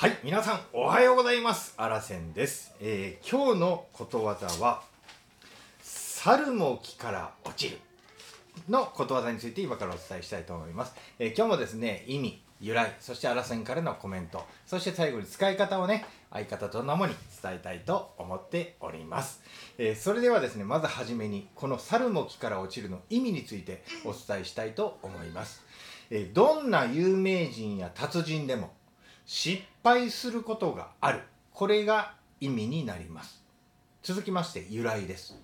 はい、皆さんおはようございます。あらせんです。えー今日のことわざは、猿も木から落ちるのことわざについて今からお伝えしたいと思います。えー今日もですね、意味、由来、そしてあらせんからのコメント、そして最後に使い方をね、相方と共に伝えたいと思っております。えーそれではですね、まずはじめに、この猿も木から落ちるの意味についてお伝えしたいと思います。えどんな有名人や達人でも、失敗することがある。これが意味になります。続きまして由来です。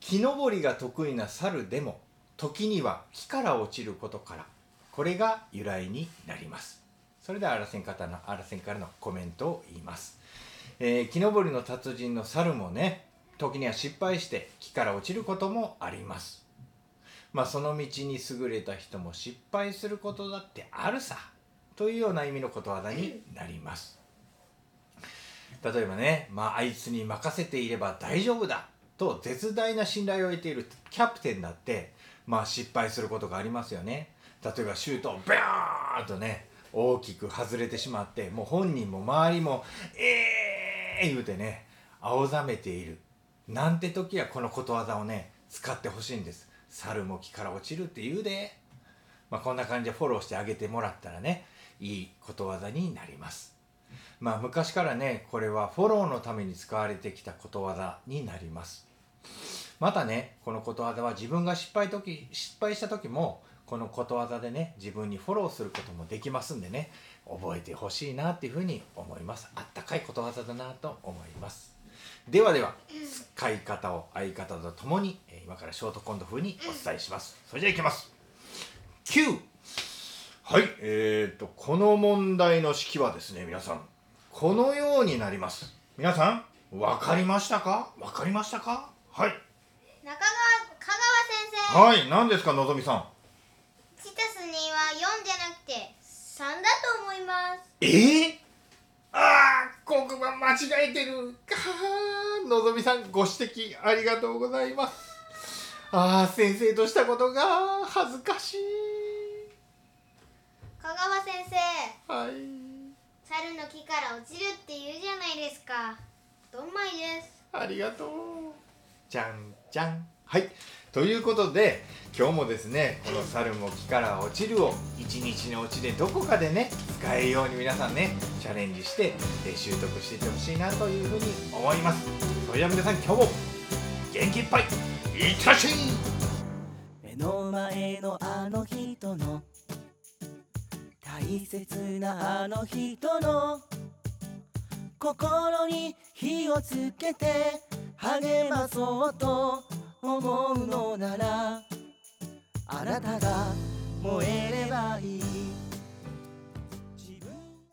木登りが得意な猿でも時には木から落ちることからこれが由来になります。それではあらせん方のあらせんからのコメントを言います、えー木登りの達人の猿もね時には失敗して木から落ちることもあります。まあその道に優れた人も失敗することだってあるさ。というような意味のことわざになります。例えばね、まあ、あいつに任せていれば大丈夫だと絶大な信頼を得ているキャプテンだって、まあ、失敗することがありますよね。例えばシュートをビャーンとね大きく外れてしまってもう本人も周りも「えー!」言うてね青ざめている。なんて時はこのことわざをね使ってほしいんです。猿も木から落ちるって言うで。まあ、こんな感じでフォローしてあげてもらったらねいいことわざになります。まあ昔からねこれはフォローのために使われてきたことわざになります。またねこのことわざは自分が失敗時失敗した時もこのことわざでね自分にフォローすることもできますんでね覚えてほしいなっていうふうに思います。あったかいことわざだなと思います。ではでは使い方を相方と共に今からショートコント風にお伝えします。それじゃあいきます。9はいえー、とこの問題の式はですね皆さんこのようになります。皆さん分かりましたか？分かりましたか？はい。中川香川先生。はい何ですかのぞみさん？チタスには4じゃなくて3だと思います。えー、ああ黒板間違えてるか。ー のぞみさんご指摘ありがとうございます。ああ先生としたことが恥ずかしい香川先生はい猿の木から落ちるって言うじゃないですかどんまいですありがとう。じゃんじゃん。はい。ということで、今日もですね、この猿も木から落ちるを一日のうちでどこかでね、使えるように皆さんね、チャレンジして、えー習得していってほしいなというふうに思います。それでは皆さん、今日も元気いっぱい、いってらっしゃい目の前のあの人の大切なあの人の心に火をつけて励まそうと思うのならあなたが燃えればいい。